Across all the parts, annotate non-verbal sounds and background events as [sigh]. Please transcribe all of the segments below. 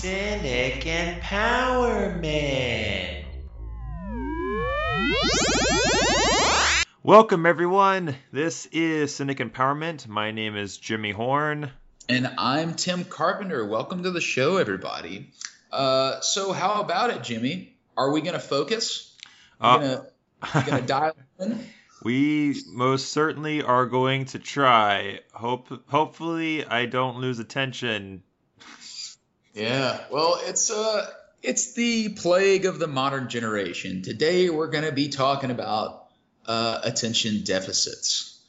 Cynic Empowerment. Welcome, everyone. This is Cynic Empowerment. My name is Jimmy Horn. And I'm Tim Carpenter. Welcome to the show, everybody. Uh, so, how about it, Jimmy? Are we going to focus? Uh, We're going to dial in? We most certainly are going to try. Hope, hopefully, I don't lose attention. Yeah. Well, it's uh, it's the plague of the modern generation. Today, we're going to be talking about uh, attention deficits.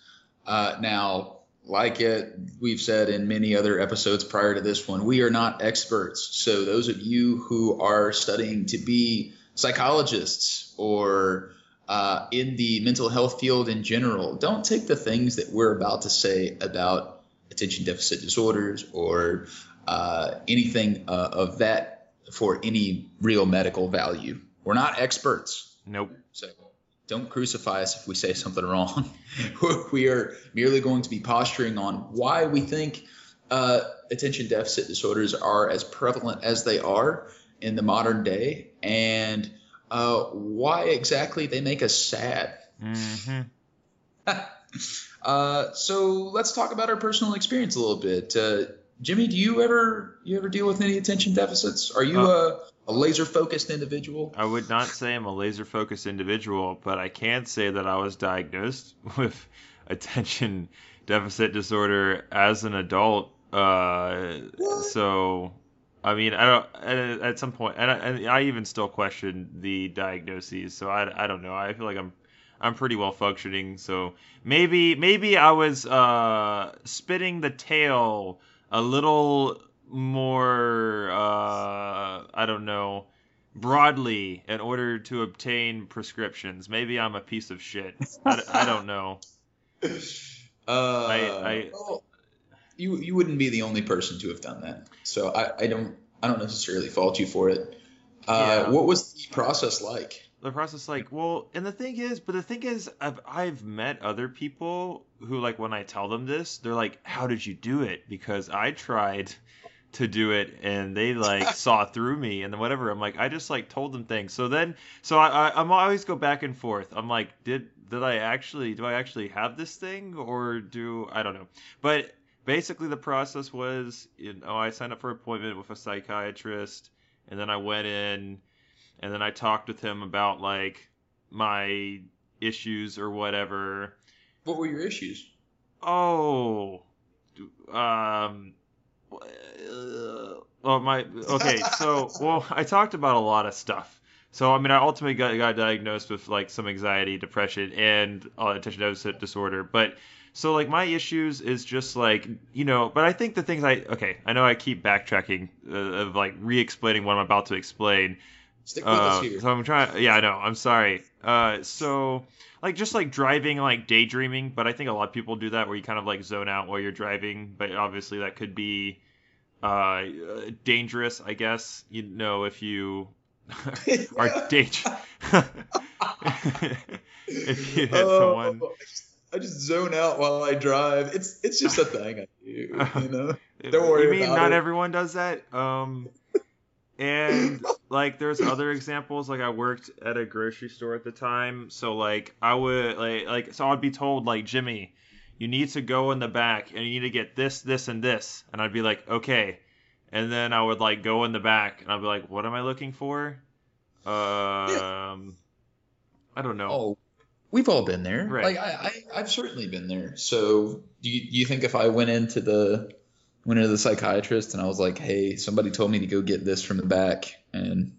Uh, now, like it, we've said in many other episodes prior to this one, we are not experts. So, those of you who are studying to be psychologists or uh, in the mental health field in general, don't take the things that we're about to say about attention deficit disorders or uh, anything uh, of that for any real medical value. We're not experts. Nope. So don't crucify us if we say something wrong. [laughs] we are merely going to be posturing on why we think uh, attention deficit disorders are as prevalent as they are in the modern day and uh, why exactly they make us sad. hmm [laughs] [laughs] uh, so let's talk about our personal experience a little bit. Jimmy, do you ever you ever deal with any attention deficits? Are you Uh, a, a laser focused individual? I would not say I'm a laser focused individual, but I can say that I was diagnosed [laughs] with attention deficit disorder as an adult. Uh, so, I mean, I don't at, at some point, and I, and I even still question the diagnoses. So I, I don't know. I feel like I'm I'm pretty well functioning. So maybe maybe I was uh, spitting the tail a little more. Uh, I don't know broadly in order to obtain prescriptions. Maybe I'm a piece of shit. I, I don't know. [laughs] Uh, I- well, you you wouldn't be the only person to have done that. So I, I don't I don't necessarily fault you for it. Uh, Yeah. What was the process like? The process like well and the thing is but the thing is I've, I've met other people who like when i tell them this they're like how did you do it? Because i tried to do it and they like [laughs] saw through me and then whatever. I'm like i just like told them things. So then so i, I i'm always go back and forth. I'm like did did i actually do i actually have this thing or do i don't know. But basically the process was you know i signed up for an appointment with a psychiatrist and then i went in and then I talked with him about like my issues or whatever. What were your issues? Oh, um, uh, well, my okay. So, [laughs] well, I talked about a lot of stuff. So, I mean, I ultimately got, got diagnosed with like some anxiety, depression, and uh, attention deficit disorder. But so, like, my issues is just like you know. But I think the things I okay, I know I keep backtracking uh, of like re-explaining what I'm about to explain. Stick with us Uh, here. so I'm trying. Yeah, I know. I'm sorry. Uh, so like just like driving, like daydreaming, but I think a lot of people do that where you kind of like zone out while you're driving. But obviously that could be uh dangerous, I guess. You know, if you [laughs] are danger. [laughs] if you hit Oh, someone. I just, I just zone out while I drive. It's it's just a thing I do. You [laughs] know. Don't worry You mean not it. everyone does that? Um, and [laughs] like there's other examples. Like I worked at a grocery store at the time, so like I would like like so I'd be told like Jimmy, you need to go in the back and you need to get this, this, and this, and I'd be like okay, and then I would like go in the back and I'd be like, what am I looking for? Um, I don't know. Oh, we've all been there. Right. Like I, I, I've certainly been there. So do you, do you think if I went into the went into the psychiatrist and I was like, hey, somebody told me to go get this from the back, and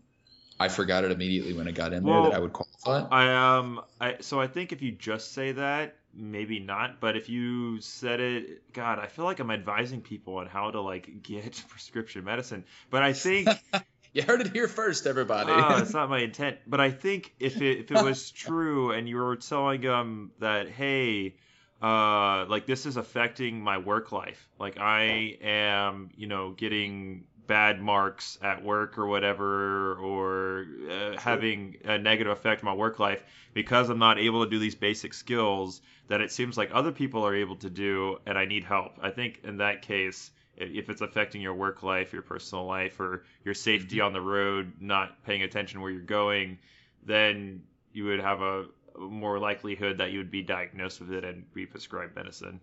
I forgot it immediately when I got in Well, there that I would qualify? I um I so I think if you just say that, maybe not. But if you said it, God, I feel like I'm advising people on how to like get [laughs] prescription medicine. But I think [laughs] You heard it here first, everybody. oh, it's [laughs] not my intent. But I think if it if it was true and you were telling them that, hey, uh, like this is affecting my work life. Like I am, you know, getting bad marks at work or whatever, or uh, having a negative effect on my work life because I'm not able to do these basic skills that it seems like other people are able to do, and I need help. I think in that case, if it's affecting your work life, your personal life, or your safety mm-hmm. on the road, not paying attention where you're going, then you would have a more likelihood that you would be diagnosed with it and be prescribed medicine.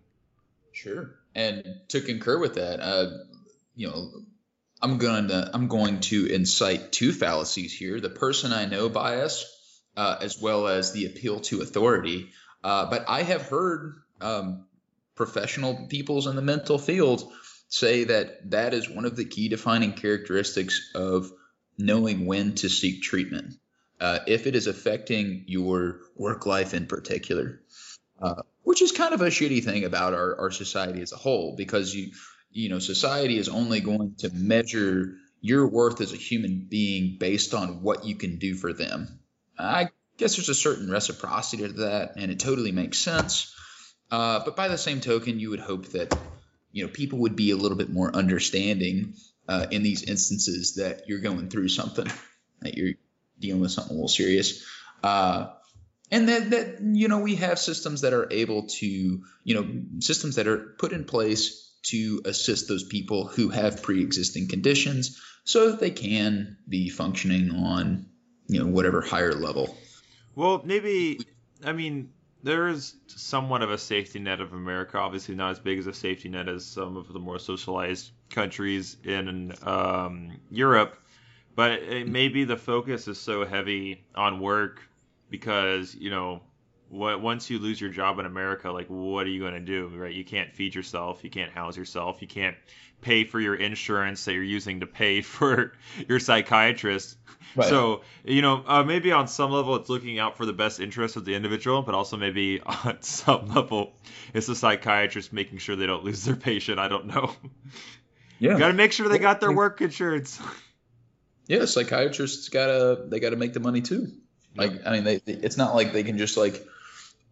Sure. And to concur with that, uh, you know, I'm going to I'm going to incite two fallacies here: the person I know bias, uh, as well as the appeal to authority. Uh, but I have heard um, professional peoples in the mental field say that that is one of the key defining characteristics of knowing when to seek treatment uh, if it is affecting your work life in particular, uh, which is kind of a shitty thing about our, our society as a whole, because you you know society is only going to measure your worth as a human being based on what you can do for them. I guess there's a certain reciprocity to that, and it totally makes sense. Uh, but by the same token, you would hope that you know people would be a little bit more understanding uh, in these instances that you're going through something that you're dealing with something a little serious. Uh, and that, that, you know, we have systems that are able to, you know, systems that are put in place to assist those people who have pre-existing conditions so that they can be functioning on, you know, whatever higher level. Well, maybe, I mean, there is somewhat of a safety net of America. Obviously, not as big as a safety net as some of the more socialized countries in um, Europe. But it, maybe the focus is so heavy on work because you know what once you lose your job in America, like what are you going to do, right? You can't feed yourself, you can't house yourself, you can't pay for your insurance that you're using to pay [laughs] for your psychiatrist. Right. So you know uh, maybe on some level it's looking out for the best interest of the individual, but also maybe [laughs] on some level it's the psychiatrist making sure they don't lose their patient. I don't know. Yeah, got to make sure they got their work insurance. [laughs] yeah, psychiatrists gotta they gotta make the money too. Like I mean, they, it's not like they can just like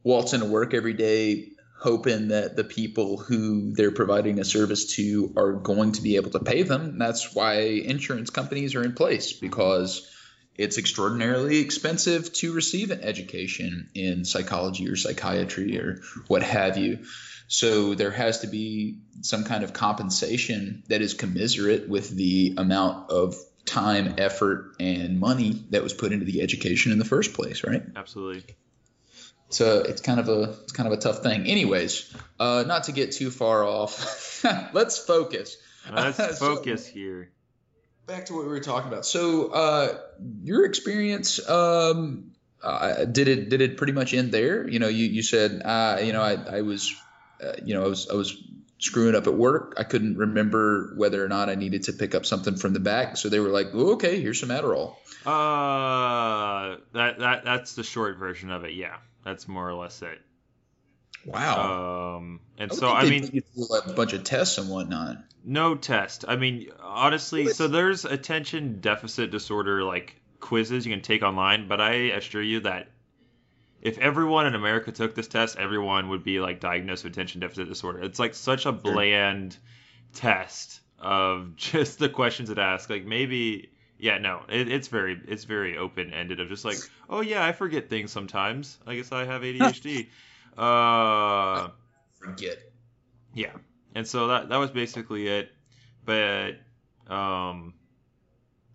waltz into work every day hoping that the people who they're providing a service to are going to be able to pay them. That's why insurance companies are in place because it's extraordinarily expensive to receive an education in psychology or psychiatry or what have you. So there has to be some kind of compensation that is commensurate with the amount of time, effort, and money that was put into the education in the first place, right? Absolutely. So it's kind of a it's kind of a tough thing. Anyways, uh, not to get too far off, [laughs] let's focus. Let's [laughs] focus so, here. Back to what we were talking about. So, uh, your experience, um, uh, did it did it pretty much end there? You know, you you said, uh, you know, I I was, uh, you know, I was I was screwing up at work. I couldn't remember whether or not I needed to pick up something from the back. So they were like, oh, okay, here's some Adderall. Uh, that, that, that's the short version of it. Yeah. That's more or less it. Wow. Um, and I so, I mean, a bunch of tests and whatnot. No test. I mean, honestly, so there's attention deficit disorder like quizzes you can take online, but I assure you that if everyone in America took this test, everyone would be like diagnosed with attention deficit disorder. It's like such a bland sure. test of [laughs] just the questions it asks. Like maybe, yeah, no, it, it's very it's very open ended of just like, oh yeah, I forget things sometimes. I guess I have [laughs] ADHD. uh, forget. Yeah, and so that that was basically it. But um,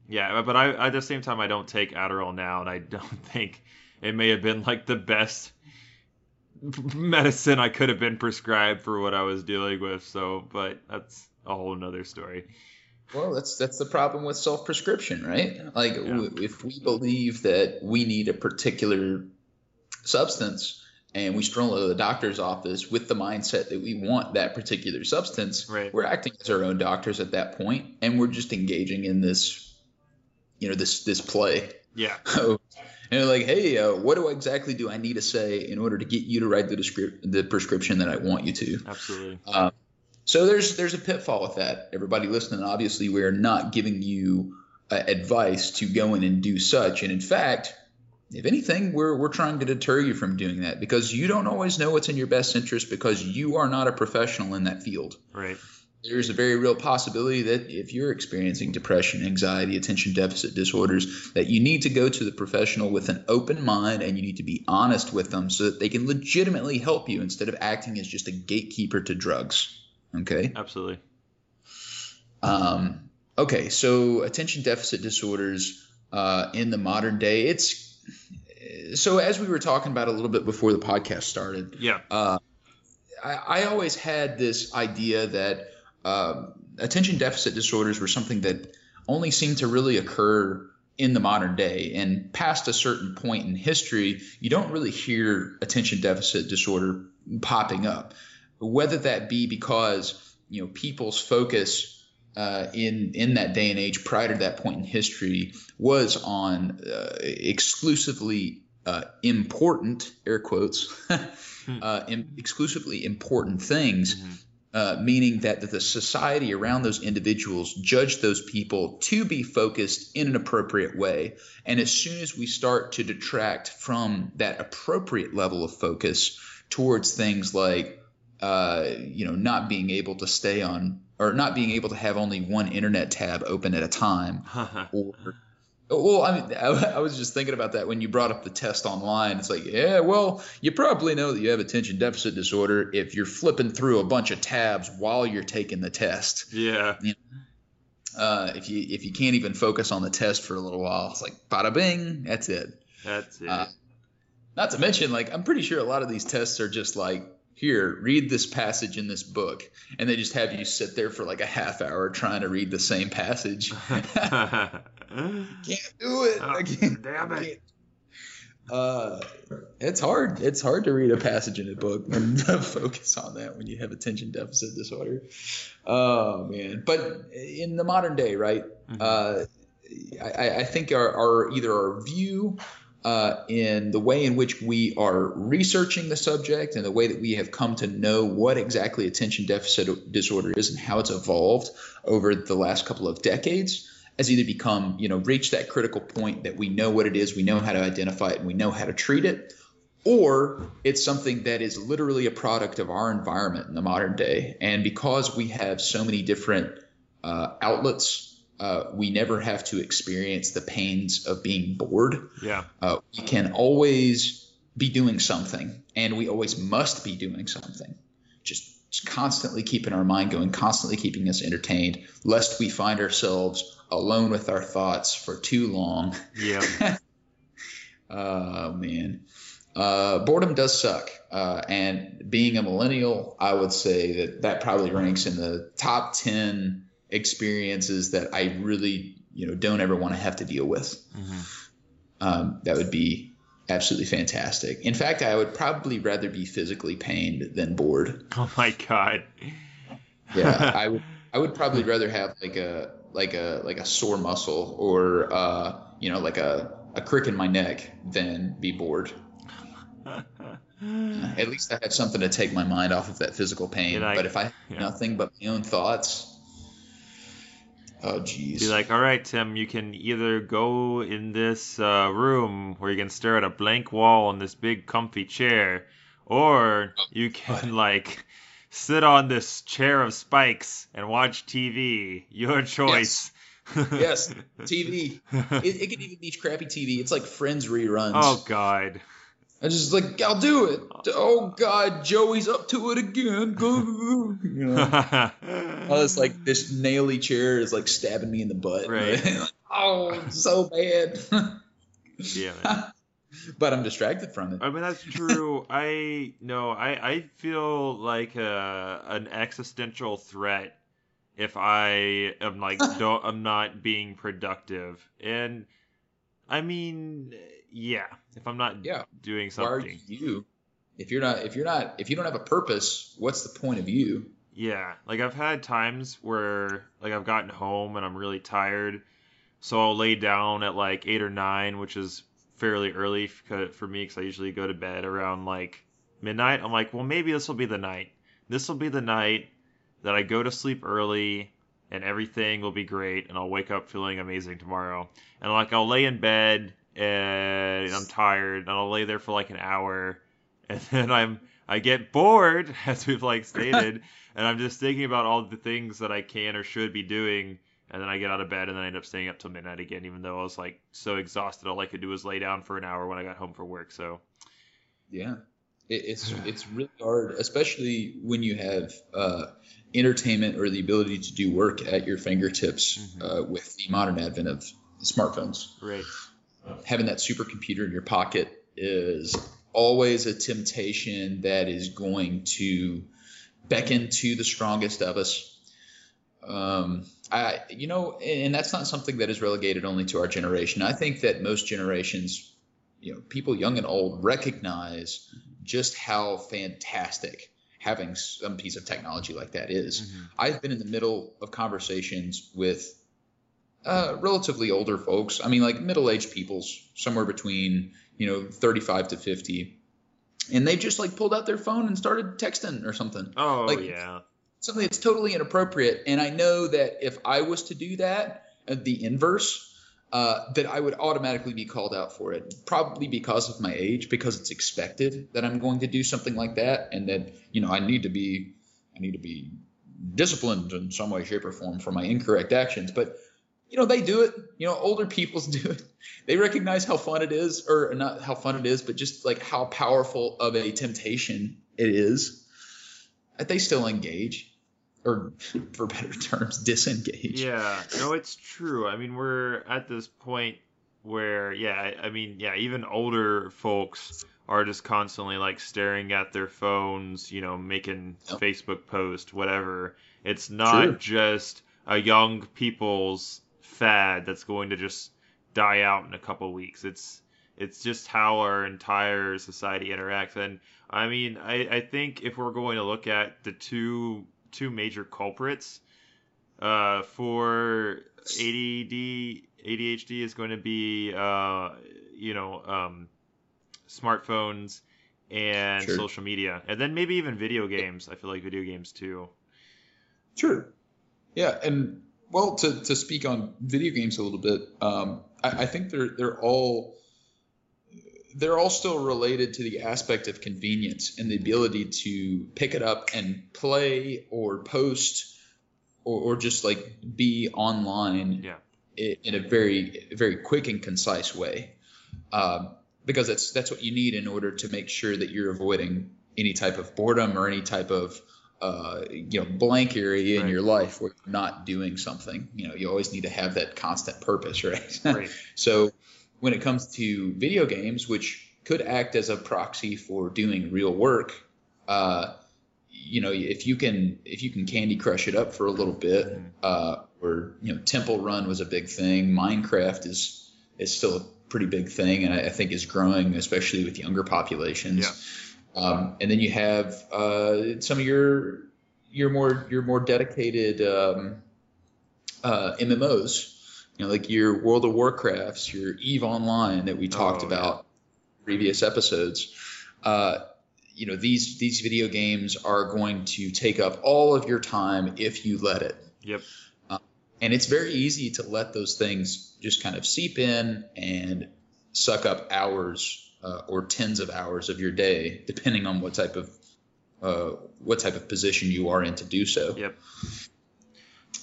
yeah, but I at the same time I don't take Adderall now, and I [laughs] don't think it may have been like the best medicine I could have been prescribed for what I was dealing with. So, but that's a whole nother story. Well, that's that's the problem with self prescription, right? Like yeah. w- if we believe that we need a particular substance and we stroll into the doctor's office with the mindset that we want that particular substance, right. we're acting as our own doctors at that point, and we're just engaging in this, you know, this this play. Yeah. [laughs] and like, hey, uh, what do I exactly do I need to say in order to get you to write the descri- the prescription that I want you to? Absolutely. Um, so there's there's a pitfall with that. Everybody listening, obviously, we are not giving you uh, advice to go in and do such. And in fact, if anything, we're we're trying to deter you from doing that because you don't always know what's in your best interest because you are not a professional in that field. Right there's a very real possibility that if you're experiencing depression, anxiety, attention deficit disorders, that you need to go to the professional with an open mind and you need to be honest with them so that they can legitimately help you instead of acting as just a gatekeeper to drugs. Okay? Absolutely. Um, okay, so attention deficit disorders uh, in the modern day, it's so as we were talking about a little bit before the podcast started. Yeah. Uh, I, I, always had this idea that uh, attention deficit disorders were something that only seemed to really occur in the modern day and past a certain point in history you don't really hear attention deficit disorder popping up whether that be because you know people's focus uh, in in that day and age prior to that point in history was on uh, exclusively uh, important air quotes [laughs] hmm. uh, exclusively important things mm-hmm. Uh, meaning that, that the society around those individuals judge those people to be focused in an appropriate way. And as soon as we start to detract from that appropriate level of focus towards things like uh, you know, not being able to stay on or not being able to have only one internet tab open at a time, [laughs] or well, I mean, [laughs] I, I, was just thinking about that when you brought up the test online. It's like, yeah, well, you probably know that you have attention deficit disorder if you're flipping through a bunch of tabs while you're taking the test. Yeah. You know? uh, if you if you can't even focus on the test for a little while, it's like bada bing, that's it. That's it. Uh, not to mention, like, I'm pretty sure a lot of these tests are just like here, read this passage in this book. And they just have you sit there for like a half hour trying to read the same passage. [laughs] [laughs] can't do it. Oh, can't, damn it. Uh, it's hard. It's hard to read a passage in a book and [laughs] focus on that when you have attention deficit disorder. Oh man! But in the modern day, right? Mm-hmm. Uh, I, I, think our, our either our view uh, in the way in which we are researching the subject and the way that we have come to know what exactly attention deficit disorder is and how it's evolved over the last couple of decades has either become, you know, reached that critical point that we know what it is, we know how to identify it, and we know how to treat it, or it's something that is literally a product of our environment in the modern day. And because we have so many different uh, outlets uh, we never have to experience the pains of being bored. Yeah. Uh, we can always be doing something, and we always must be doing something. Just, constantly keeping our mind going, constantly keeping us entertained, lest we find ourselves alone with our thoughts for too long. Yeah. [laughs] oh man. Uh, boredom does suck. Uh, and being a millennial, I would say that that probably ranks in the top 10 experiences that I really, you know, don't ever want to have to deal with. Mm-hmm. Um, that would be absolutely fantastic. In fact, I would probably rather be physically pained than bored. Oh my god. yeah, [laughs] I would. I would probably rather have like a like a like a sore muscle or uh, you know like a a crick in my neck than be bored. [laughs] At least I have something to take my mind off of that physical pain. I, but if I have yeah. nothing but my own thoughts, Oh, jeez. Be like, all right, Tim, you can either go in this uh, room where you can stare at a blank wall in this big comfy chair, or you [laughs] can like sit on this chair of spikes and watch TV. Your choice. [laughs] Yes, yes. [laughs] TV. It, it can even be crappy TV. It's like Friends reruns. Oh God. I just like I'll do it. Oh God, Joey's up to it again. [laughs] you know? [laughs] oh, it's like this naily chair is like stabbing me in the butt. Right. [laughs] oh, so bad. yeah. but I'm distracted from it. I mean that's true. I no, I I feel like a, an existential threat if I am like don't I'm not being productive. And I mean yeah, if I'm not yeah. doing something. Why are you? If you're not, if you're not, if you don't have a purpose, what's the point of you? Yeah, like I've had times where like I've gotten home and I'm really tired, so I'll lay down at like eight or nine, which is fairly early for me because I usually go to bed around like midnight. I'm like, well, maybe this will be the night. This will be the night that I go to sleep early and everything will be great and I'll wake up feeling amazing tomorrow. And like I'll lay in bed and I'm tired, and I'll lay there for like an hour, and [laughs] then I'm I get bored, [laughs] as we've like stated, [laughs] and I'm just thinking about all the things that I can or should be doing, and then I get out of bed and then I end up staying up till midnight again, even though I was like so exhausted. All I could do was lay down for an hour when I got home from work. So, yeah, it, it's [sighs] it's really hard, especially when you have uh, entertainment or the ability to do work at your fingertips Mhm. uh, with the modern advent of smartphones. Right. Having that supercomputer in your pocket is always a temptation that is going to beckon to the strongest of us. Um, I, you know, and that's not something that is relegated only to our generation. I think that most generations, you know, people young and old recognize just how fantastic having some piece of technology like that is. Mhm. I've been in the middle of conversations with uh, relatively older folks. I mean, like middle-aged peoples, somewhere between you know 35 to 50, and they just like pulled out their phone and started texting or something, Oh Like- yeah. something that's totally inappropriate. And I know that if I was to do that, uh, the inverse. Uh, that I would automatically be called out for it, probably because of my age, because it's expected that I'm going to do something like that, and that you know I need to be, I need to be disciplined in some way, shape, or form for my incorrect actions. But you know they do it. You know older peoples [laughs] do it. They recognize how fun it is, or not how fun it is, but just like how powerful of a temptation it is. That they still engage, or [laughs] for better terms, disengage. Yeah, no, it's true. I mean, we're at this point where, yeah, I- mean, yeah, even older folks are just constantly like staring at their phones, you know, making Yep. Facebook posts, whatever. It's not Sure. just a young people's fad that's going to just die out in a couple weeks. It's it's just how our entire society interacts. And I mean, I, I think if we're going to look at the two two major culprits uh, for ADD, ADHD is going to be, uh, you know, um, smartphones and Sure. social media, and then maybe even video games. I feel like video games too. Sure. Yeah, and well, to, to speak on video games a little bit, um, I, I think they're they're all they're all still related to the aspect of convenience and the ability to pick it up and play or post or, or just like be online Yeah. in a very very quick and concise way. Um, because that's that's what you need in order to make sure that you're avoiding any type of boredom or any type of uh, you know blank area in your life where you're not doing something. You know, you always need to have that constant purpose, [laughs] right? Right. so when it comes to video games, which could act as a proxy for doing real work, uh, you know, if you can if you can Candy Crush it up for a little bit, Mhm. uh, or you know, Temple Run was a big thing. Minecraft is is still a pretty big thing, and I, I think is growing, especially with younger populations. Um, and then you have uh, some of your your more your more dedicated um, uh, MMOs, you know, like your World of Warcrafts, your Eve Online that we talked Oh, about in previous episodes. Uh, you know, these these video games are going to take up all of your time if you let it. Yep. And it's very easy to let those things just kind of seep in and suck up hours uh, or tens of hours of your day, depending on what type of uh, what type of position you are in to do so. Yep.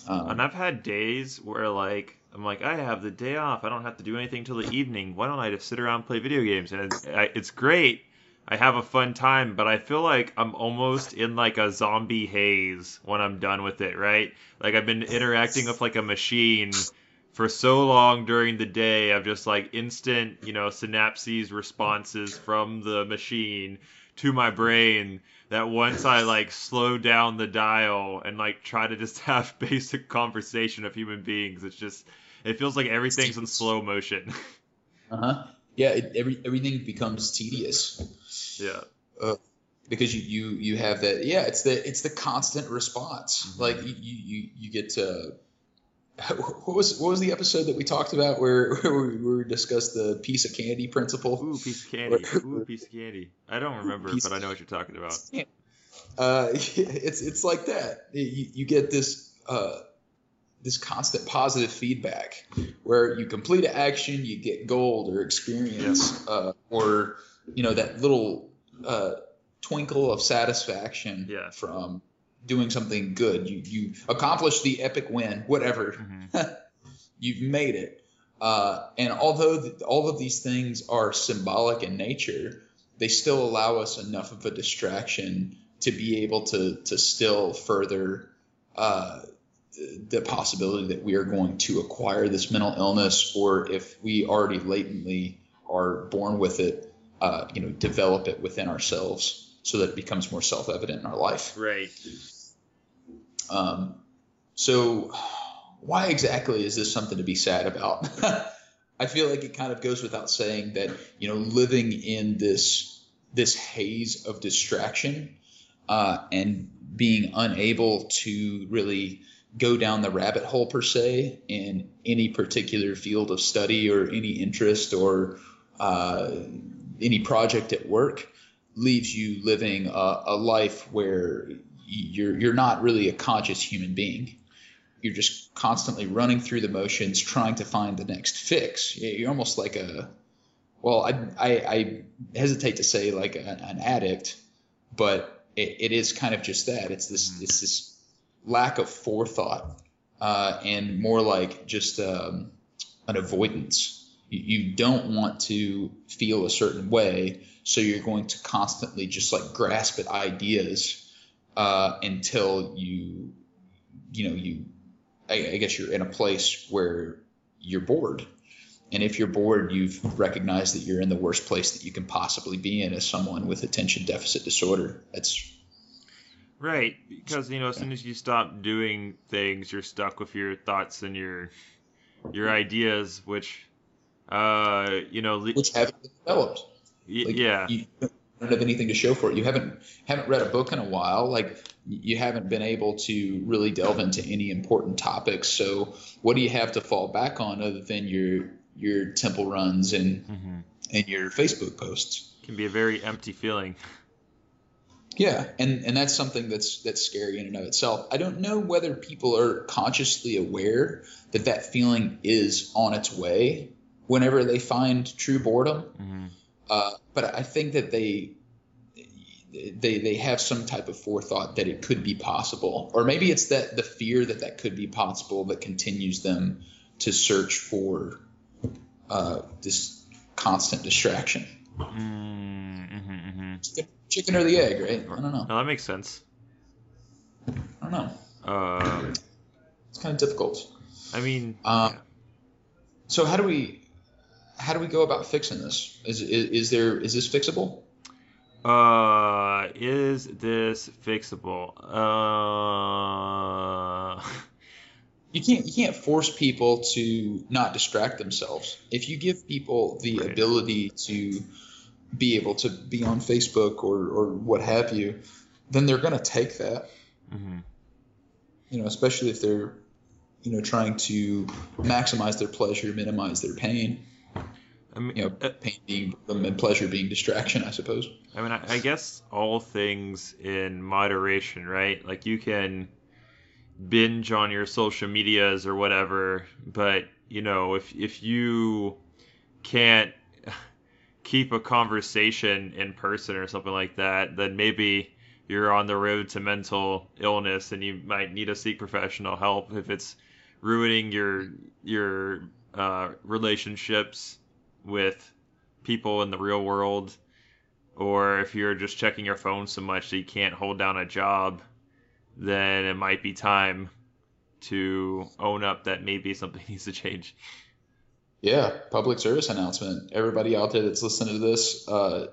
Um, And I've had days where like I'm like I have the day off. I don't have to do anything till the evening. Why don't I just sit around and play video games? And it's, I, it's great. I have a fun time, but I feel like I'm almost in like a zombie haze when I'm done with it, right? Like I've been interacting with like a machine for so long during the day of just like instant, you know, synapses responses from the machine to my brain that once I like slow down the dial and like try to just [laughs] have basic conversation of human beings, it's just it feels like everything's in slow motion. [laughs] uh-huh. Yeah, it, every, everything becomes tedious. yeah. because you, you you have that yeah it's the it's the constant response Mhm. like you you, you get to [laughs] what was what was the episode that we talked about where, [laughs] where we, where we discussed the piece of candy principle Ooh, piece of candy. Ooh, piece of candy. I don't remember, but I know what you're talking about. uh, [laughs] it's it's like that you, you get this uh, this constant positive feedback where you complete an action you get gold or experience uh, or you know that little uh, twinkle of satisfaction Yeah. from doing something good you you accomplish the epic win whatever Mhm. [laughs] you've made it. Uh, and although th- all of these things are symbolic in nature, they still allow us enough of a distraction to be able to to still further uh, the possibility that we are going to acquire this mental illness, or if we already latently are born with it, uh, you know, develop it within ourselves so that it becomes more self-evident in our life. Right. Um, so, why exactly is this something to be sad about? [laughs] I feel like it kind of goes without saying that you know living in this this haze of distraction uh, and being unable to really go down the rabbit hole per se in any particular field of study or any interest or uh, any project at work leaves you living a, a life where you're you're not really a conscious human being. You're just constantly running through the motions, trying to find the next fix. You're almost like a, well, I I, I hesitate to say like a, an addict, but it, it is kind of just that. It's this it's this lack of forethought uh, and more like just um, an avoidance. You, don't want to feel a certain way, so you're going to constantly just like grasp at ideas uh, until you, you know, you, I, I guess you're in a place where you're bored. And if you're bored, you've recognized that you're in the worst place that you can possibly be in as someone with attention deficit disorder. That's right because you know as soon as you stop doing things, you're stuck with your thoughts and your your ideas, which uh you know which haven't been developed. Y- like, yeah. You, don't have anything to show for it. You haven't haven't read a book in a while. Like you haven't been able to really delve into any important topics. So what do you have to fall back on other than your your temple runs and mm-hmm. and your Facebook posts? Can be a very empty feeling. Yeah, and and that's something that's that's scary in and of itself. I don't know whether people are consciously aware that that feeling is on its way whenever they find true boredom. Mm-hmm. Uh, but I think that they they they have some type of forethought that it could be possible, or maybe it's that the fear that that could be possible that continues them to search for uh, this constant distraction. Mm-hmm, mm-hmm. Chicken, or the egg, right? I don't know. No, that makes sense. I don't know. Uh, it's kind of difficult. I mean, uh, yeah. so how do we how do we go about fixing this? Is, is, is there is this fixable? Uh, is this fixable? Uh, [laughs] you can't you can't force people to not distract themselves. If you give people the right. ability to be able to be on Facebook or or what have you, then they're going to take that. Mm-hmm. You know, especially if they're you know trying to maximize their pleasure, minimize their pain. I mean, you know, uh, pain being and pleasure being distraction, I suppose. I mean, I, I guess all things in moderation, right? Like you can binge on your social medias or whatever, but you know, if if you can't keep a conversation in person or something like that, then maybe you're on the road to mental illness and you might need to seek professional help if it's ruining your your uh, relationships with people in the real world, or if you're just checking your phone so much that you can't hold down a job, then it might be time to own up that maybe something [laughs] needs to change. Yeah, public service announcement. Everybody out there that's listening to this, uh,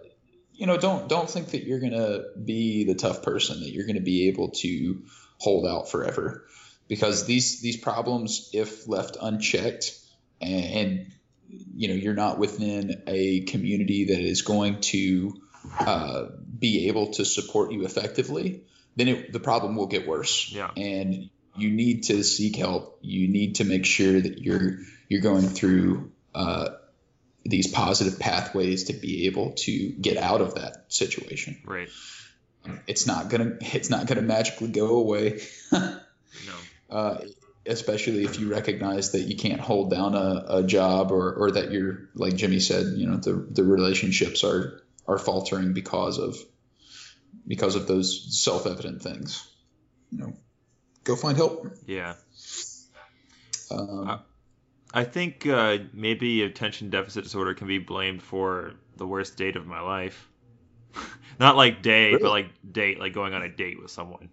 you know, don't don't think that you're gonna be the tough person that you're gonna be able to hold out forever, because these these problems, if left unchecked and, and you know you're not within a community that is going to uh, be able to support you effectively, then it, the problem will get worse. Yeah. And you need to seek help. You need to make sure that you're you're going through uh, these positive pathways to be able to get out of that situation. Right. It's not gonna it's not gonna magically go away. [laughs] no. Uh, especially if you recognize that you can't hold down a, a job or, or that you're like Jimmy said, you know, the, the relationships are, are faltering because of, because of those self-evident things, you know, go find help. Yeah. Um, I, I think uh, maybe attention deficit disorder can be blamed for the worst date of my life. [laughs] Not like day, really? but like date, like going on a date with someone.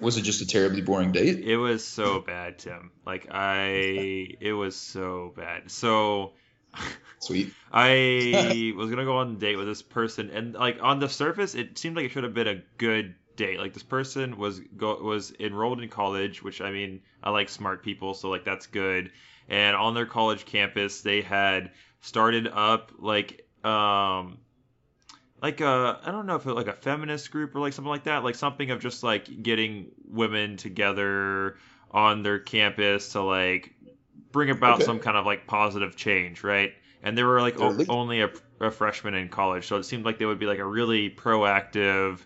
Was it just a terribly boring date? It was so bad, Tim. Like I, it was so bad. So. Sweet. I [laughs] was gonna go on a date with this person, and like on the surface, it seemed like it should have been a good date. Like this person was go was enrolled in college, which I mean, I like smart people, so like that's good. And on their college campus, they had started up like um like a I don't know if it like a feminist group or like something like that, like something of just like getting women together on their campus to like bring about Okay. some kind of like positive change, right? And they were like o- only a, a freshman in college, so it seemed like they would be like a really proactive,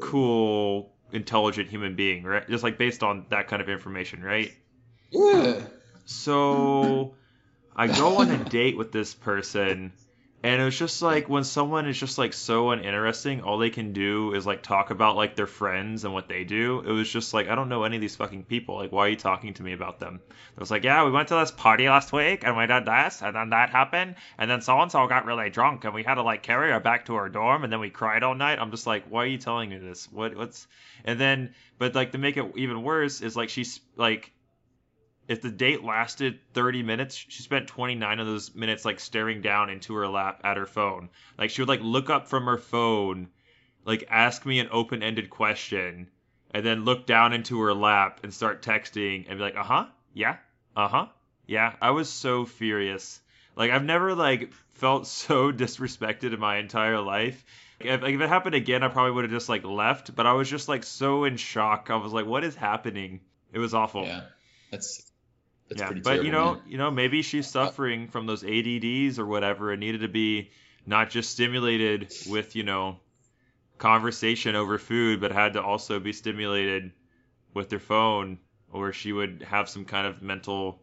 cool, intelligent human being, right? Just like based on that kind of information, right? Yeah. So I go on a date with this person, and it was just like when someone is just like so uninteresting, all they can do is like talk about like their friends and what they do. It was just like I don't know any of these fucking people. Like, why are you talking to me about them? It was like, yeah, we went to this party last week, and we did this, and then that happened, and then so and so got really drunk, and we had to like carry her back to her dorm, and then we cried all night. I'm just like, why are you telling me this? What what's and then but like to make it even worse is like she's like if the date lasted 30 minutes, she spent 29 of those minutes like staring down into her lap at her phone. Like she would like look up from her phone, like ask me an open-ended question, and then look down into her lap and start texting and be like, "Uh-huh. Yeah. Uh-huh. Yeah." I was so furious. Like I've never like felt [laughs] so disrespected in my entire life. If, like, if it happened again, I probably would have just like left, but I was just like so in shock. I was like, "What is happening?" It was awful. Yeah. That's that's yeah, but you know, man. you know, maybe she's uh, suffering from those ADDs or whatever, and needed to be not just stimulated with you know conversation over food, but had to also be stimulated with their phone, or she would have some kind of mental,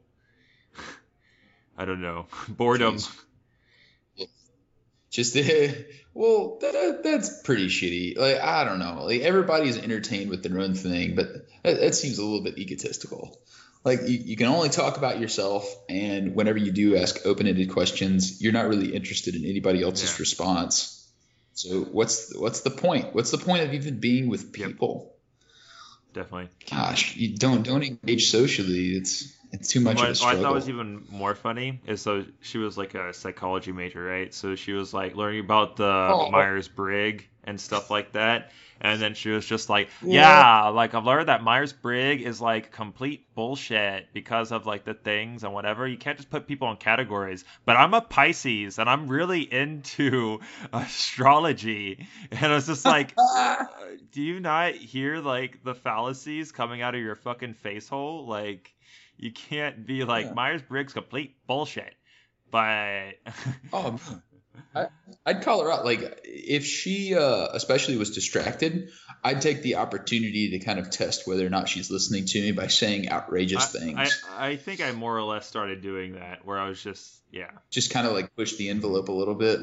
[laughs] I don't know, [laughs] boredom. Just [laughs] well, that, that's pretty shitty. Like I don't know. Like everybody's entertained with their own thing, but that, that seems a little bit egotistical. Like you, you can only talk about yourself, and whenever you do ask open-ended questions, you're not really interested in anybody else's Yeah. response. So what's what's the point? What's the point of even being with Yep. people? Definitely. Gosh, you don't don't engage socially. It's it's too much What, of a what I struggle. thought was even more funny is so she was like a psychology major, right? So she was like learning about the Oh. Myers Briggs and stuff like that. And then she was just like, Yeah. yeah, like I've learned that Myers Briggs is like complete bullshit because of like the things and whatever. You can't just put people in categories. But I'm a Pisces and I'm really into [laughs] astrology. And I was just like, [laughs] do you not hear like the fallacies coming out of your fucking face hole? Like, you can't be like Yeah. Myers Briggs complete bullshit. But [laughs] Oh. I, I'd call her out. Like, if she, uh, especially was distracted, I'd take the opportunity to kind of test whether or not she's listening to me by saying outrageous I, things. I, I think I more or less started doing that where I was just yeah. Just kind of like push the envelope a little bit.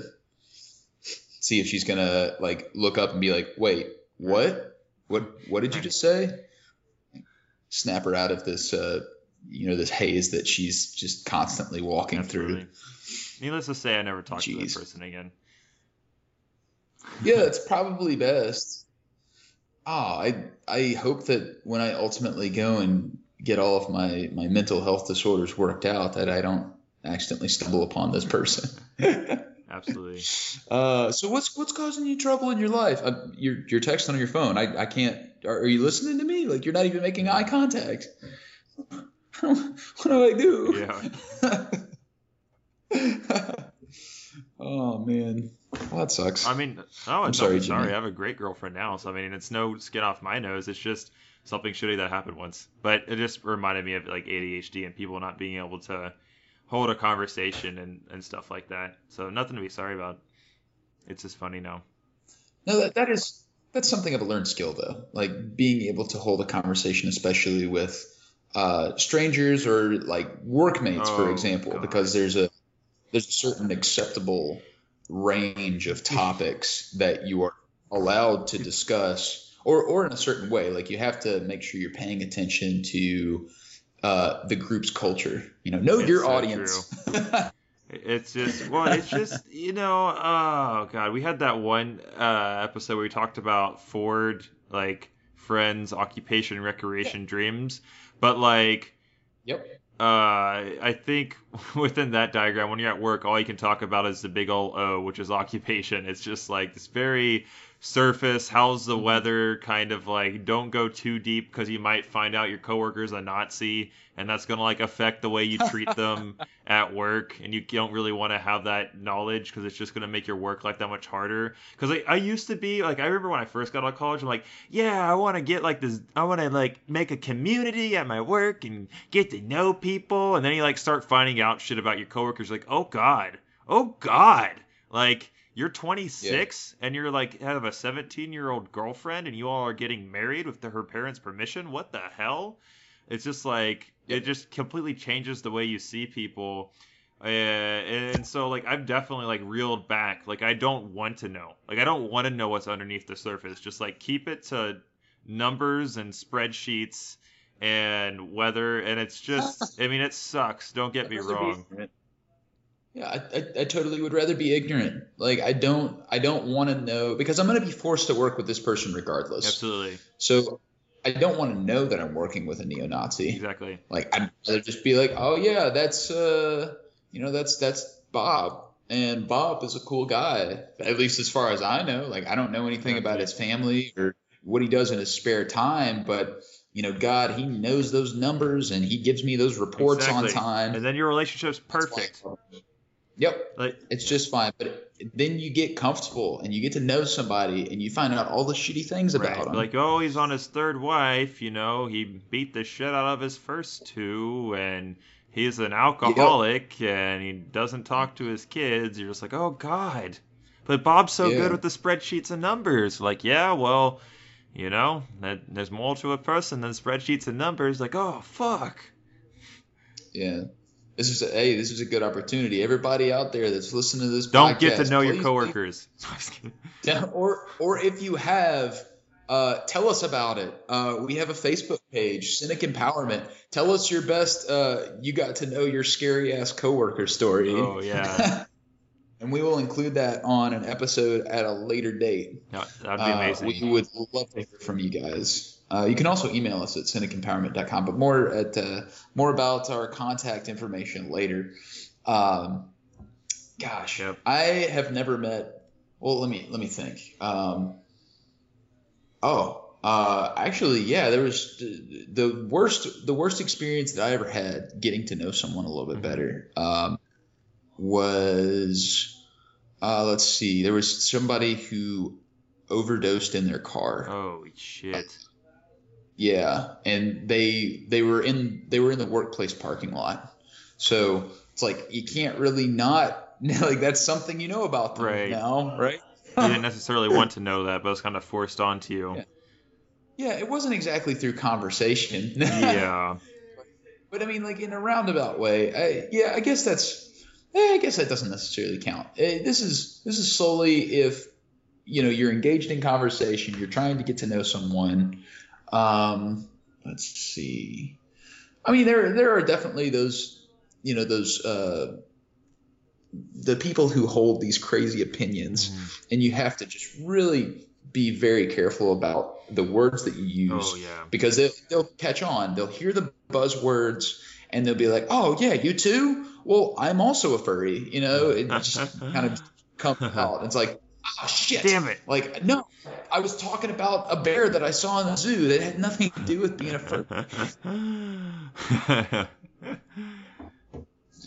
See if she's gonna like look up and be like, "Wait, what? What? What did you just say?" Snap her out of this, uh, you know, this haze that she's just constantly walking Absolutely. through. Needless to say, I never talked to that person again. yeah, it's probably best. Ah, I I hope that when I ultimately go and get all of my my mental health disorders worked out, that I don't accidentally stumble upon this person. [laughs] Absolutely. uh, so what's what's causing you trouble in your life? Uh, you're you're texting on your phone. I I can't. Are, are you listening to me? Like you're not even making eye contact. [laughs] what do I do? Yeah. [laughs] oh man, well, that sucks. I mean, oh, I'm sorry, sorry. I have a great girlfriend now, so I mean, it's no skin off my nose. It's just something shitty that happened once. But it just reminded me of like ADHD and people not being able to hold a conversation and, and stuff like that. So nothing to be sorry about. It's just funny now. No, that, that is that's something of a learned skill though. Like being able to hold a conversation, especially with uh, strangers or like workmates, for Oh, example, God. because there's a there's a certain acceptable range of [laughs] topics that you are allowed to discuss, or or in a certain way. Like you have to make sure you're paying attention to uh, the group's culture. You know, know It's your so audience. [laughs] It's just well, it's just you know, oh god, we had that one uh, episode where we talked about Ford, like friends, occupation, recreation, dreams. But like, Yep. uh, I think [laughs] within that diagram, when you're at work, all you can talk about is the big old O, which is occupation. It's just like this very surface, how's the mm-hmm. weather kind of like, don't go too deep because you might find out your coworker's a Nazi and that's going to like affect the way you treat them [laughs] at work. And you don't really want to have that knowledge because it's just going to make your work life that much harder. Because like, I used to be like, I remember when I first got out of college, I'm like, yeah, I want to get like this, I want to like make a community at my work and get to know people. And then you like start finding out shit about your coworkers, like, oh God, oh God. Like, you're 26 and you're like have a 17 year old girlfriend and you all are getting married with the, her parents' permission. What the hell? It's just like it just completely changes the way you see people. Uh, and so like I've definitely like reeled back. Like I don't want to know. Like I don't want to know what's underneath the surface. Just like keep it to numbers and spreadsheets and weather and it's just [laughs] I mean it sucks. Don't get me wrong. Yeah, I, I, I totally would rather be ignorant. Like I don't I don't want to know because I'm going to be forced to work with this person regardless. Absolutely. So I don't want to know that I'm working with a neo-Nazi. Exactly. Like I'd rather just be like, oh yeah, that's uh, you know, that's that's Bob, and Bob is a cool guy. At least as far as I know. Like I don't know anything about his family or what he does in his spare time, but you know, God, he knows those numbers and he gives me those reports Exactly. on time. And then your relationship's perfect. Yep, Like it's just fine. But then you get comfortable and you get to know somebody and you find out all the shitty things about Right. them. Like, oh, he's on his third wife, you know, he beat the shit out of his first two, and he's an alcoholic, and he doesn't talk to his kids. You're just like, oh, God. But Bob's so Yeah. good with the spreadsheets and numbers. Like, yeah, well, you know, that, there's more to a person than spreadsheets and numbers. Like, oh, fuck. yeah. This is a, hey, this is a good opportunity. Everybody out there that's listening to this Don't get to podcast, know your coworkers. [laughs] Yeah, or or if you have, uh, tell us about it. Uh, we have a Facebook page, Cynic Empowerment. Tell us your best. Uh, you got to know your scary ass coworker story. oh, yeah. [laughs] and we will include that on an episode at a later date. Yeah, that'd be Uh, amazing. we would love to hear from you guys. Uh, you can also email us at cynicempowerment.com, but more at uh, more about our contact information later. Um, gosh, Yep. I have never met. Well, let me let me think. Um, oh, uh, actually, yeah, there was the, the worst the worst experience that I ever had getting to know someone a little bit Mhm. better. Um, was uh, let's see, there was somebody who overdosed in their car. Holy shit. Yeah, and they they were in they were in the workplace parking lot. So it's like you can't really not [laughs] like that's something you know about them Right. now, right? You didn't necessarily want to know that, but it's kind of forced onto you. Yeah. Yeah, it wasn't exactly through conversation. [laughs] Yeah. but I mean, like in a roundabout way. I, yeah, I guess that's. eh, I guess that doesn't necessarily count. Eh, This is this is solely if you know you're engaged in conversation, you're trying to get to know someone. Um, let's see. I mean, there there are definitely those you know those uh, the people who hold these crazy opinions, Mhm. and you have to just really be very careful about the words that you use Oh yeah. because they'll, they'll catch on. They'll hear the buzzwords and they'll be like, "Oh yeah, you too? Well, I'm also a furry." You know, it just [laughs] kind of comes out. It's like, "Oh shit!" Damn it. Like, no, I was talking about a bear that I saw in the zoo that had nothing to do with being a fur [laughs]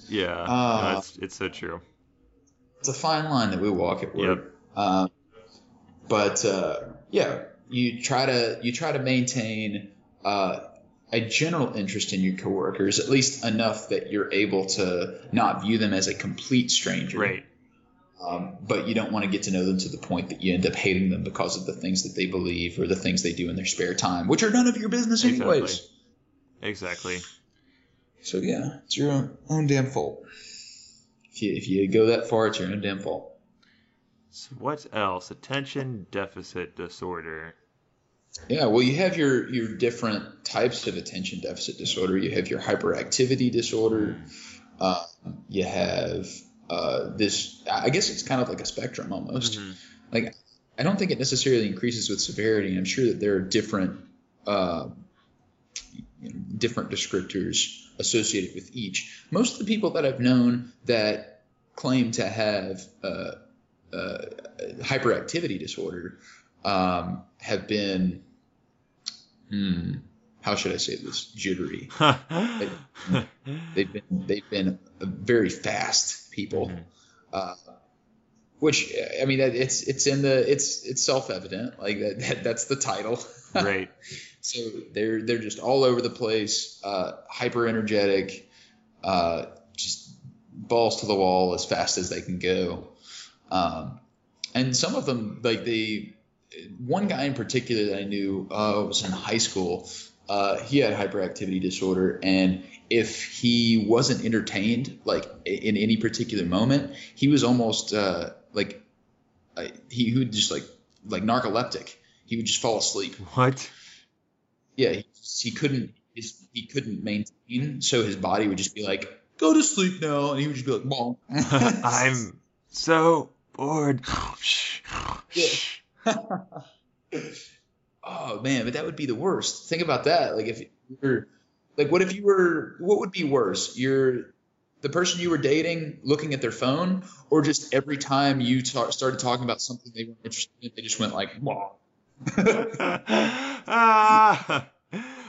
yeah. Uh, no, it's, it's so true. It's a fine line that we walk at work. Yep. Um, but uh, yeah, you try to you try to maintain uh, a general interest in your coworkers, at least enough that you're able to not view them as a complete stranger. Right. Um, but you don't want to get to know them to the point that you end up hating them because of the things that they believe or the things they do in their spare time, which are none of your business anyways. Exactly. So yeah, it's your own, own damn fault. If you if you go that far, it's your own damn fault. So what else? Attention deficit disorder. Yeah, well, you have your your different types of attention deficit disorder. You have your hyperactivity disorder. Uh, you have uh, this. I guess it's kind of like a spectrum almost. Mhm. Like I don't think it necessarily increases with severity. I'm sure that there are different uh, you know, different descriptors associated with each. Most of the people that I've known that claim to have uh, uh, hyperactivity disorder um, have been, hmm, how should I say this, jittery. [laughs] they, have been they've been very fast people. Mm-hmm. Uh, which I mean, it's it's in the it's it's self evident like that, that, that's the title. [laughs] right. So they're they're just all over the place, uh, hyper energetic, uh, just balls to the wall as fast as they can go. Um, and some of them, like the one guy in particular that I knew uh, was in high school. Uh, he had hyperactivity disorder, and if he wasn't entertained, like in any particular moment, he was almost uh, like he would just like like narcoleptic. He would just fall asleep. What? yeah, he, he couldn't his, he couldn't maintain, so his body would just be like, "Go to sleep now," and he would just be like, "Bonk." [laughs] I'm so bored. [laughs] [laughs] oh man, but that would be the worst. Think about that. Like if you're like, what if you were? What would be worse? You're the person you were dating looking at their phone, or just every time you ta- started talking about something they weren't interested in, they just went like, "Bonk." [laughs] ah,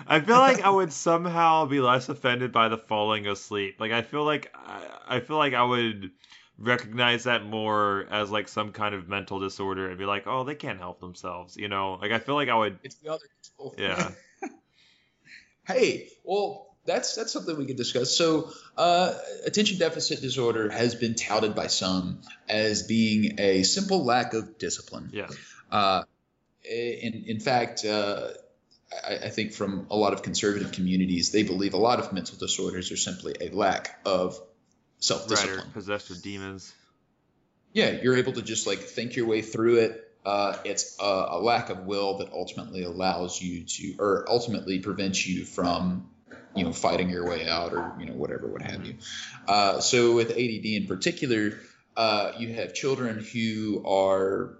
I feel like I would somehow be less offended by the falling asleep. Like I feel like I, I feel like I would recognize that more as like some kind of mental disorder and be like, oh, they can't help themselves, you know? Like I feel like I would. It's the other control. Yeah. [laughs] hey, well, that's that's something we could discuss. So, uh, attention deficit disorder has been touted by some as being a simple lack of discipline. Yeah. Uh, in, in fact, uh, I, I, think from a lot of conservative communities, they believe a lot of mental disorders are simply a lack of self discipline. Possessed with demons. Yeah, you're able to just like think your way through it. Uh, it's a, a, lack of will that ultimately allows you to, or ultimately prevents you from, you know, fighting your way out or you know whatever, what have you. Uh, so with ADD in particular, uh, you have children who are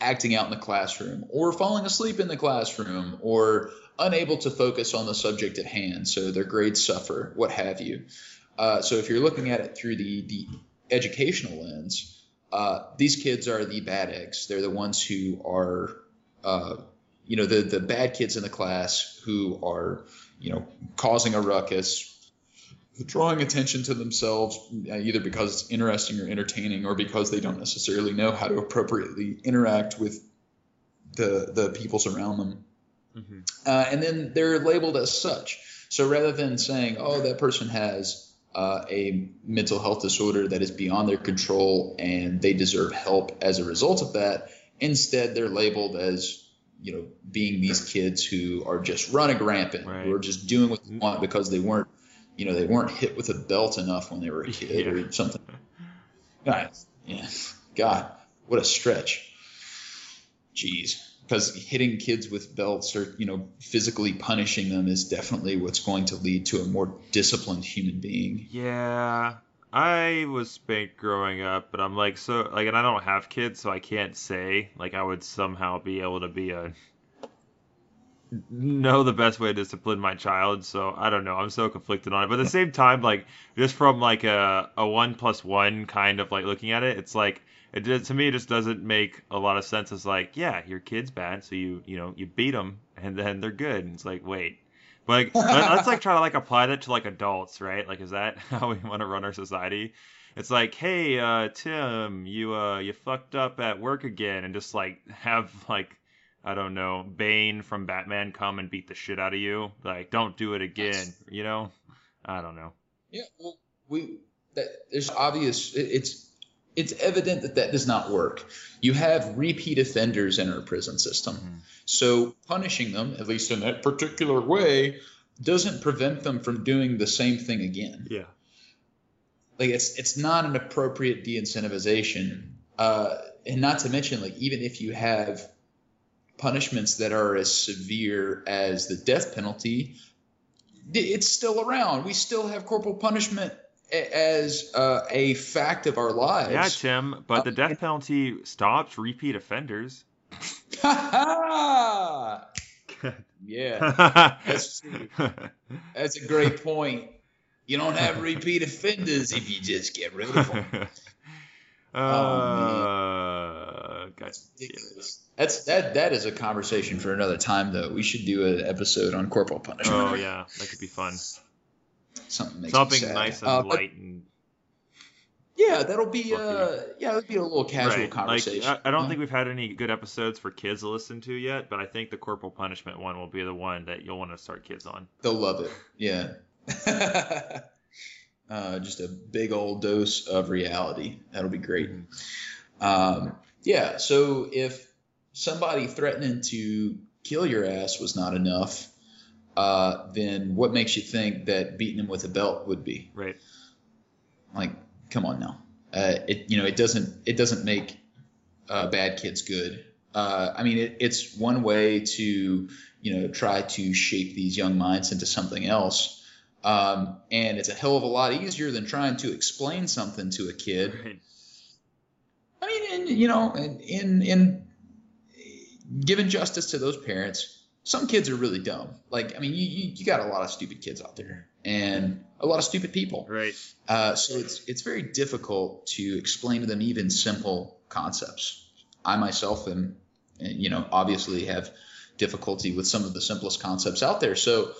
acting out in the classroom or falling asleep in the classroom or unable to focus on the subject at hand so their grades suffer what have you uh, so if you're looking at it through the, the educational lens uh, these kids are the bad eggs. They're the ones who are uh, you know the, the bad kids in the class who are you know causing a ruckus drawing attention to themselves uh, either because it's interesting or entertaining or because they don't necessarily know how to appropriately interact with the the peoples around them. Mm-hmm. uh, and then they're labeled as such. So rather than saying oh that person has uh, a mental health disorder that is beyond their control and they deserve help as a result of that instead they're labeled as you know being these kids who are just running rampant right. who are just doing what they want because they weren't you know, they weren't hit with a belt enough when they were a kid yeah. or something. God, yeah, God, what a stretch. Jeez, because hitting kids with belts or you know physically punishing them is definitely what's going to lead to a more disciplined human being. Yeah, I was spanked growing up, but I'm like so like, and I don't have kids, so I can't say like I would somehow be able to be a know the best way to discipline my child, so I don't know. I'm so conflicted on it. But at the same time, like just from like a a one plus one kind of like looking at it, it's like it to me it just doesn't make a lot of sense. It's like yeah, your kid's bad, so you you know you beat them and then they're good. And it's like wait, but like, [laughs] let's like try to like apply that to like adults, right? Like is that [laughs] how we want to run our society? It's like, hey, uh, Tim, you uh, you fucked up at work again, and just like [laughs] have like I don't know, Bane from Batman come and beat the shit out of you. Like, don't do it again. You know, I don't know. Yeah, well, we that there's obvious. It's it's evident that that does not work. You have repeat offenders in our prison system, mm-hmm. so punishing them, at least in that particular way, doesn't prevent them from doing the same thing again. Yeah. Like it's it's not an appropriate de-incentivization. Uh, and not to mention, like even if you have punishments that are as severe as the death penalty, it's still around. We still have corporal punishment as uh, a fact of our lives. Yeah, Tim, but the death penalty stops repeat offenders. [laughs] yeah, that's true. That's a great point. You don't have repeat offenders if you just get rid of them. [laughs] Uh, damn it. That's that. That is a conversation for another time, though. We should do an episode on corporal punishment. Oh yeah, that could be fun. Something Something nice and Uh, light and yeah, that'll be uh, yeah, it'll be a little casual right. conversation. Like, I, I don't you think we've had any good episodes for kids to listen to yet, but I think the corporal punishment one will be the one that you'll want to start kids on. They'll love it. Yeah. [laughs] uh, just a big old dose of reality. That'll be great. Um, yeah. So if somebody threatening to kill your ass was not enough, uh, then what makes you think that beating him with a belt would be? Right. Like, come on now. Uh, it you know it doesn't it doesn't make uh, bad kids good. Uh, I mean, it, it's one way to you know try to shape these young minds into something else, um, and it's a hell of a lot easier than trying to explain something to a kid. Right. I mean, in, you know, in in giving justice to those parents, some kids are really dumb. Like, I mean, you, you, you got a lot of stupid kids out there, and a lot of stupid people. Right. Uh, so it's it's very difficult to explain to them even simple concepts. I myself am, you know, obviously have difficulty with some of the simplest concepts out there. So,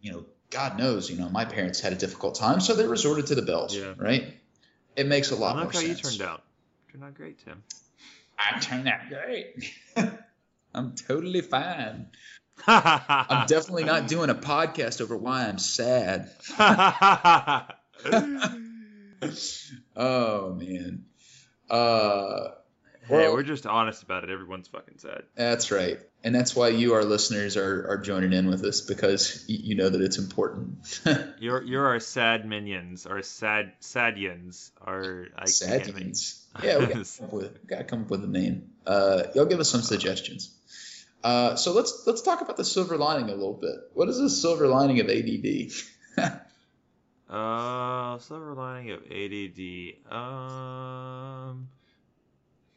you know, God knows, you know, my parents had a difficult time, so they resorted to the belt. Yeah. Right. It makes a lot more like how sense. you turned out. Turned out great, Tim. I turned out great. [laughs] I'm totally fine. I'm [laughs] definitely not doing a podcast over why I'm sad. [laughs] Oh man. Uh hey, we're just honest about it. Everyone's fucking sad. that's right. And that's why you our listeners are, are joining in with us because y- you know that it's important. [laughs] You're you're our sad minions, our sad sadians, our I Sadians. Yeah, we gotta come up with we gotta come up with a name. Uh y'all give us some suggestions. Uh so let's let's talk about the silver lining a little bit. What is the silver lining of ADD? [laughs] Uh, silver lining of ADD. Um,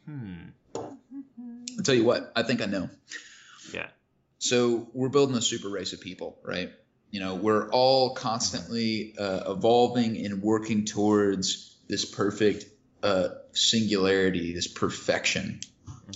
hmm. I'll tell you what, I think I know. Yeah. So we're building a super race of people, right? You know, we're all constantly uh, evolving and working towards this perfect uh, singularity, this perfection.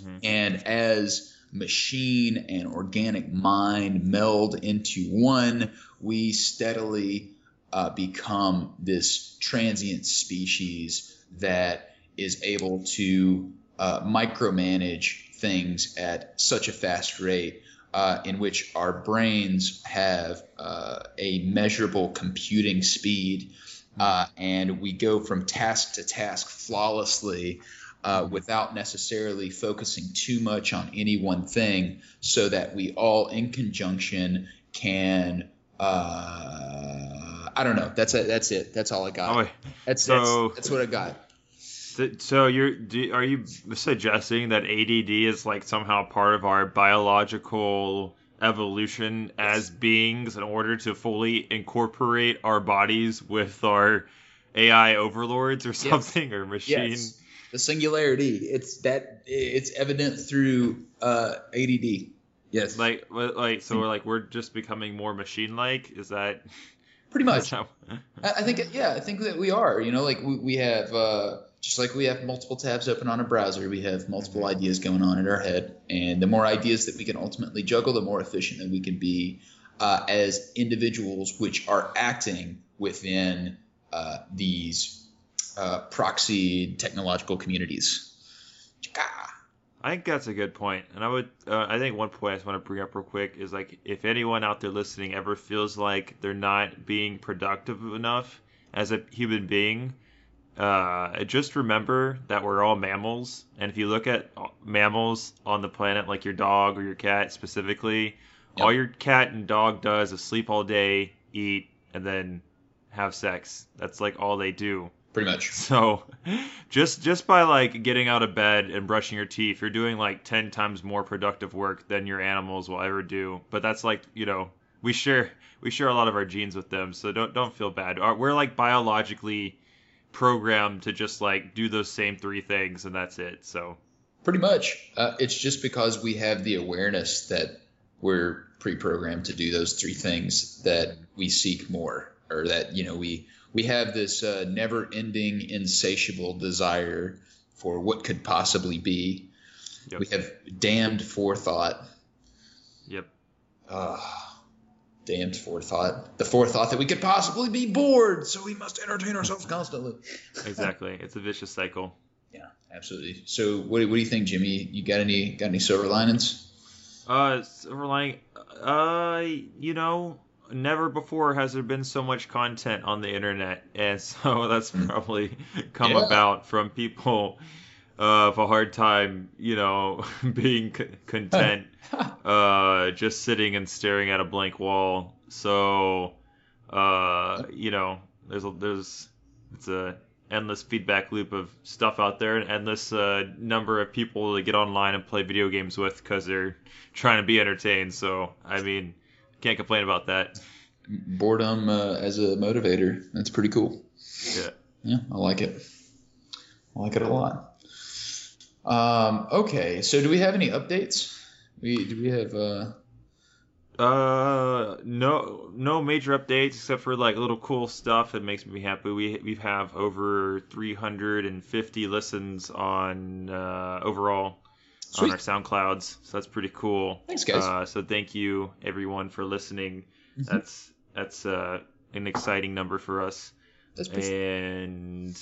hmm And as machine and organic mind meld into one, we steadily uh, become this transient species that is able to uh, micromanage things at such a fast rate, uh, in which our brains have uh, a measurable computing speed, uh, and we go from task to task flawlessly uh, without necessarily focusing too much on any one thing, so that we all, in conjunction, can. Uh, I don't know. That's it. That's it. That's all I got. Oh, that's, so- that's that's what I got. So, you're do, are you suggesting that ADD is like somehow part of our biological evolution as beings in order to fully incorporate our bodies with our AI overlords or something or machine? Yes. The singularity. It's that. It's evident through uh, ADD. Yes. Like, like, so we're like we're just becoming more machine-like. Is that? [laughs] Pretty much. [laughs] how- I I think yeah, I think that we are. You know, like we, we have uh, just like we have multiple tabs open on a browser, we have multiple ideas going on in our head, and the more ideas that we can ultimately juggle, the more efficient that we can be uh, as individuals, which are acting within uh, these uh, proxy technological communities. I think that's a good point, and I would. Uh, I think one point I just want to bring up real quick is like if anyone out there listening ever feels like they're not being productive enough as a human being, uh, just remember that we're all mammals, and if you look at mammals on the planet, like your dog or your cat specifically, Yep. all your cat and dog does is sleep all day, eat, and then have sex. That's like all they do. Pretty much. [laughs] So, just just by like getting out of bed and brushing your teeth, you're doing like ten times more productive work than your animals will ever do. But that's like you know we share we share a lot of our genes with them, so don't don't feel bad. We're like biologically programmed to just like do those same three things, and that's it. So Pretty much. Uh, it's just because we have the awareness that we're pre-programmed to do those three things that we seek more, or that you know we we have this uh, never-ending, insatiable desire for what could possibly be. Yep. We have damned forethought. yep, Ah, damned forethought. The forethought that we could possibly be bored, so we must entertain ourselves constantly. exactly. it's a vicious cycle. Yeah, absolutely. So, what, do- what do you think, Jimmy? You got any got any silver linings? Uh, silver lining. Uh, you know, never before has there been so much content on the internet, and [laughs] so that's probably come Yeah. about from people uh, of a hard time, you know, [laughs] being c- content, [laughs] uh, just sitting and staring at a blank wall. So, uh, you know, there's a there's it's a endless feedback loop of stuff out there, an endless uh, number of people to get online and play video games with because they're trying to be entertained. So, I mean, can't complain about that. Boredom uh, as a motivator. That's pretty cool. Yeah. Yeah, I like it. I like it a lot. Um, okay, so do we have any updates? We do we have uh Uh, no, no major updates except for like little cool stuff that makes me happy. We we have over 350 listens on uh, overall Sweet. on our SoundClouds, so that's pretty cool. Thanks, guys. Uh, so thank you everyone for listening. Mhm. That's that's uh, an exciting number for us. that's pretty And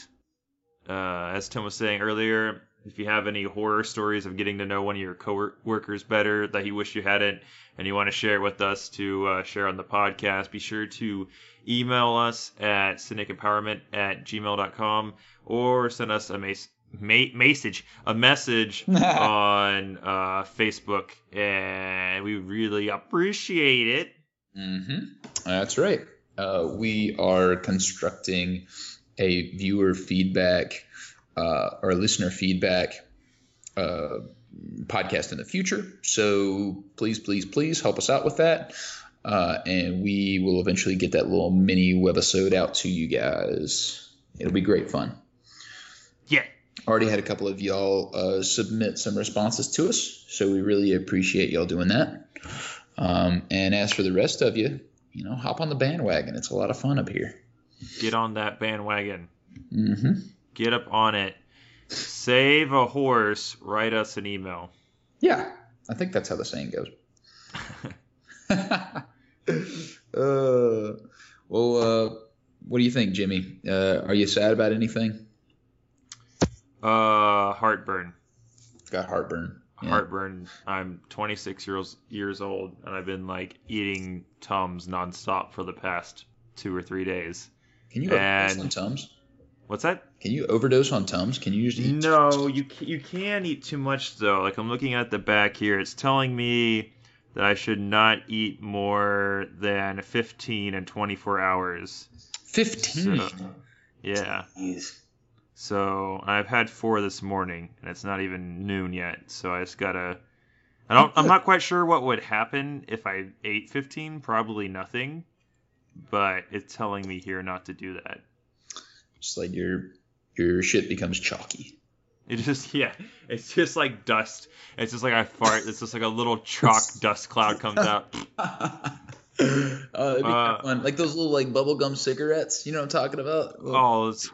uh, as Tim was saying earlier, if you have any horror stories of getting to know one of your coworkers better that you wish you hadn't, and you want to share it with us to uh, share on the podcast, be sure to email us at cynicempowerment at gmail.com or send us a mas- ma- message, a message [laughs] on uh, Facebook, and we really appreciate it. Mm-hmm. That's right. Uh, we are constructing a viewer feedback uh, or listener feedback uh, podcast in the future. So please, please, please help us out with that. Uh, and we will eventually get that little mini webisode out to you guys. It'll be great fun. Already had a couple of y'all uh, submit some responses to us, so we really appreciate y'all doing that. Um, and as for the rest of you, you know, hop on the bandwagon. It's a lot of fun up here. Get on that bandwagon. Mm-hmm. Get up on it. Save a horse. Write us an email. Yeah, I think that's how the saying goes. [laughs] [laughs] uh, well, uh, what do you think, Jimmy? Uh, are you sad about anything? Uh, heartburn. Got heartburn. Yeah. Heartburn. I'm 26 years years old, and I've been like eating Tums nonstop for the past two or three days. Can you overdose and- on Tums? What's that? Can you overdose on Tums? Can you just eat? No, you ca- you can eat too much though. Like I'm looking at the back here, it's telling me that I should not eat more than 15 and 24 hours. Fifteen. So- Yeah. Jeez. So I've had four this morning, and it's not even noon yet. So I just gotta. I don't. I'm not quite sure what would happen if I ate 15. Probably nothing. But it's telling me here not to do that. Just like your your shit becomes chalky. It just [laughs] yeah. It's just like dust. It's just like I fart. It's just like a little chalk dust cloud comes out. [laughs] [laughs] oh, that'd be Uh, fun. Like those little like bubblegum cigarettes. You know what I'm talking about? Oh, it's,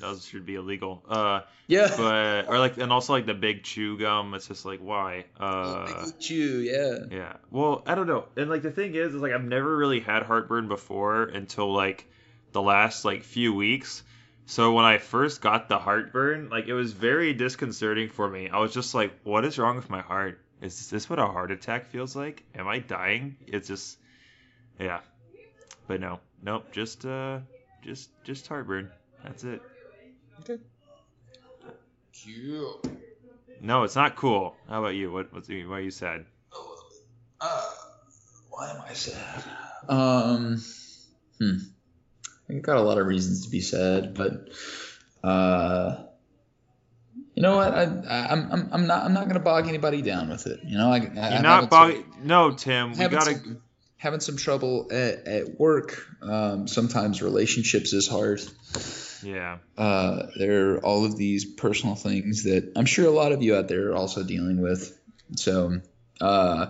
those should be illegal. Uh, yeah. but or like and also like the big chew gum. It's just like why? Uh. Big chew, yeah. Yeah. Well, I don't know. And like the thing is, is like I've never really had heartburn before until like the last like few weeks. So when I first got the heartburn, like it was very disconcerting for me. I was just like, what is wrong with my heart? Is this what a heart attack feels like? Am I dying? It's just yeah. But no. Nope, just uh just just heartburn. That's it. Okay. Cool. No, it's not cool. How about you? What what's why are you sad? Uh, why am I sad? Um, hmm. I got a lot of reasons to be sad, but uh, you know what? I, I I'm I'm I'm not I'm not gonna bog anybody down with it. You know, I, I You're I'm not having bog- No, Tim. We gotta some- having some trouble at, at work. Um, sometimes relationships is hard. Yeah. Uh, there are all of these personal things that I'm sure a lot of you out there are also dealing with. So, uh,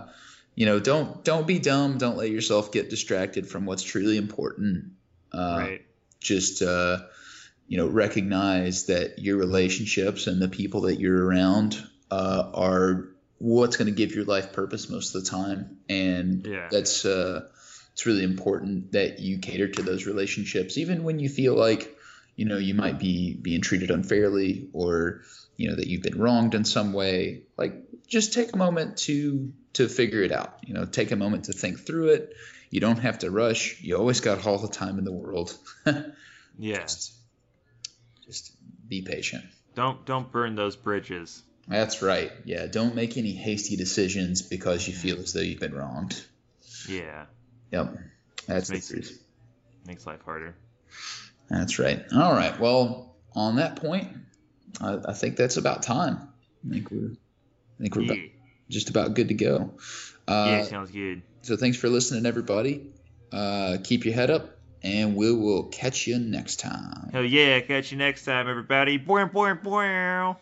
you know, don't don't be dumb. Don't let yourself get distracted from what's truly important. Uh, right. Just uh, you know, recognize that your relationships and the people that you're around uh, are what's going to give your life purpose most of the time, and Yeah. that's uh, it's really important that you cater to those relationships, even when you feel like you know you might be being treated unfairly or you know that you've been wronged in some way. Like, just take a moment to to figure it out. You know, take a moment to think through it. You don't have to rush. You always got all the time in the world. [laughs] Yeah. just, just be patient. Don't don't burn those bridges. That's right. Yeah, don't make any hasty decisions because you feel as though you've been wronged. Yeah. Yep, that's the Makes truth. makes life harder. That's right. All right. Well, on that point, I, I think that's about time. I think we're, I think we're Yeah. about, just about good to go. yeah, Uh, sounds good. so thanks for listening, everybody. Uh, keep your head up, and we will catch you next time. Hell yeah, catch you next time, everybody. Boing, boing, boing.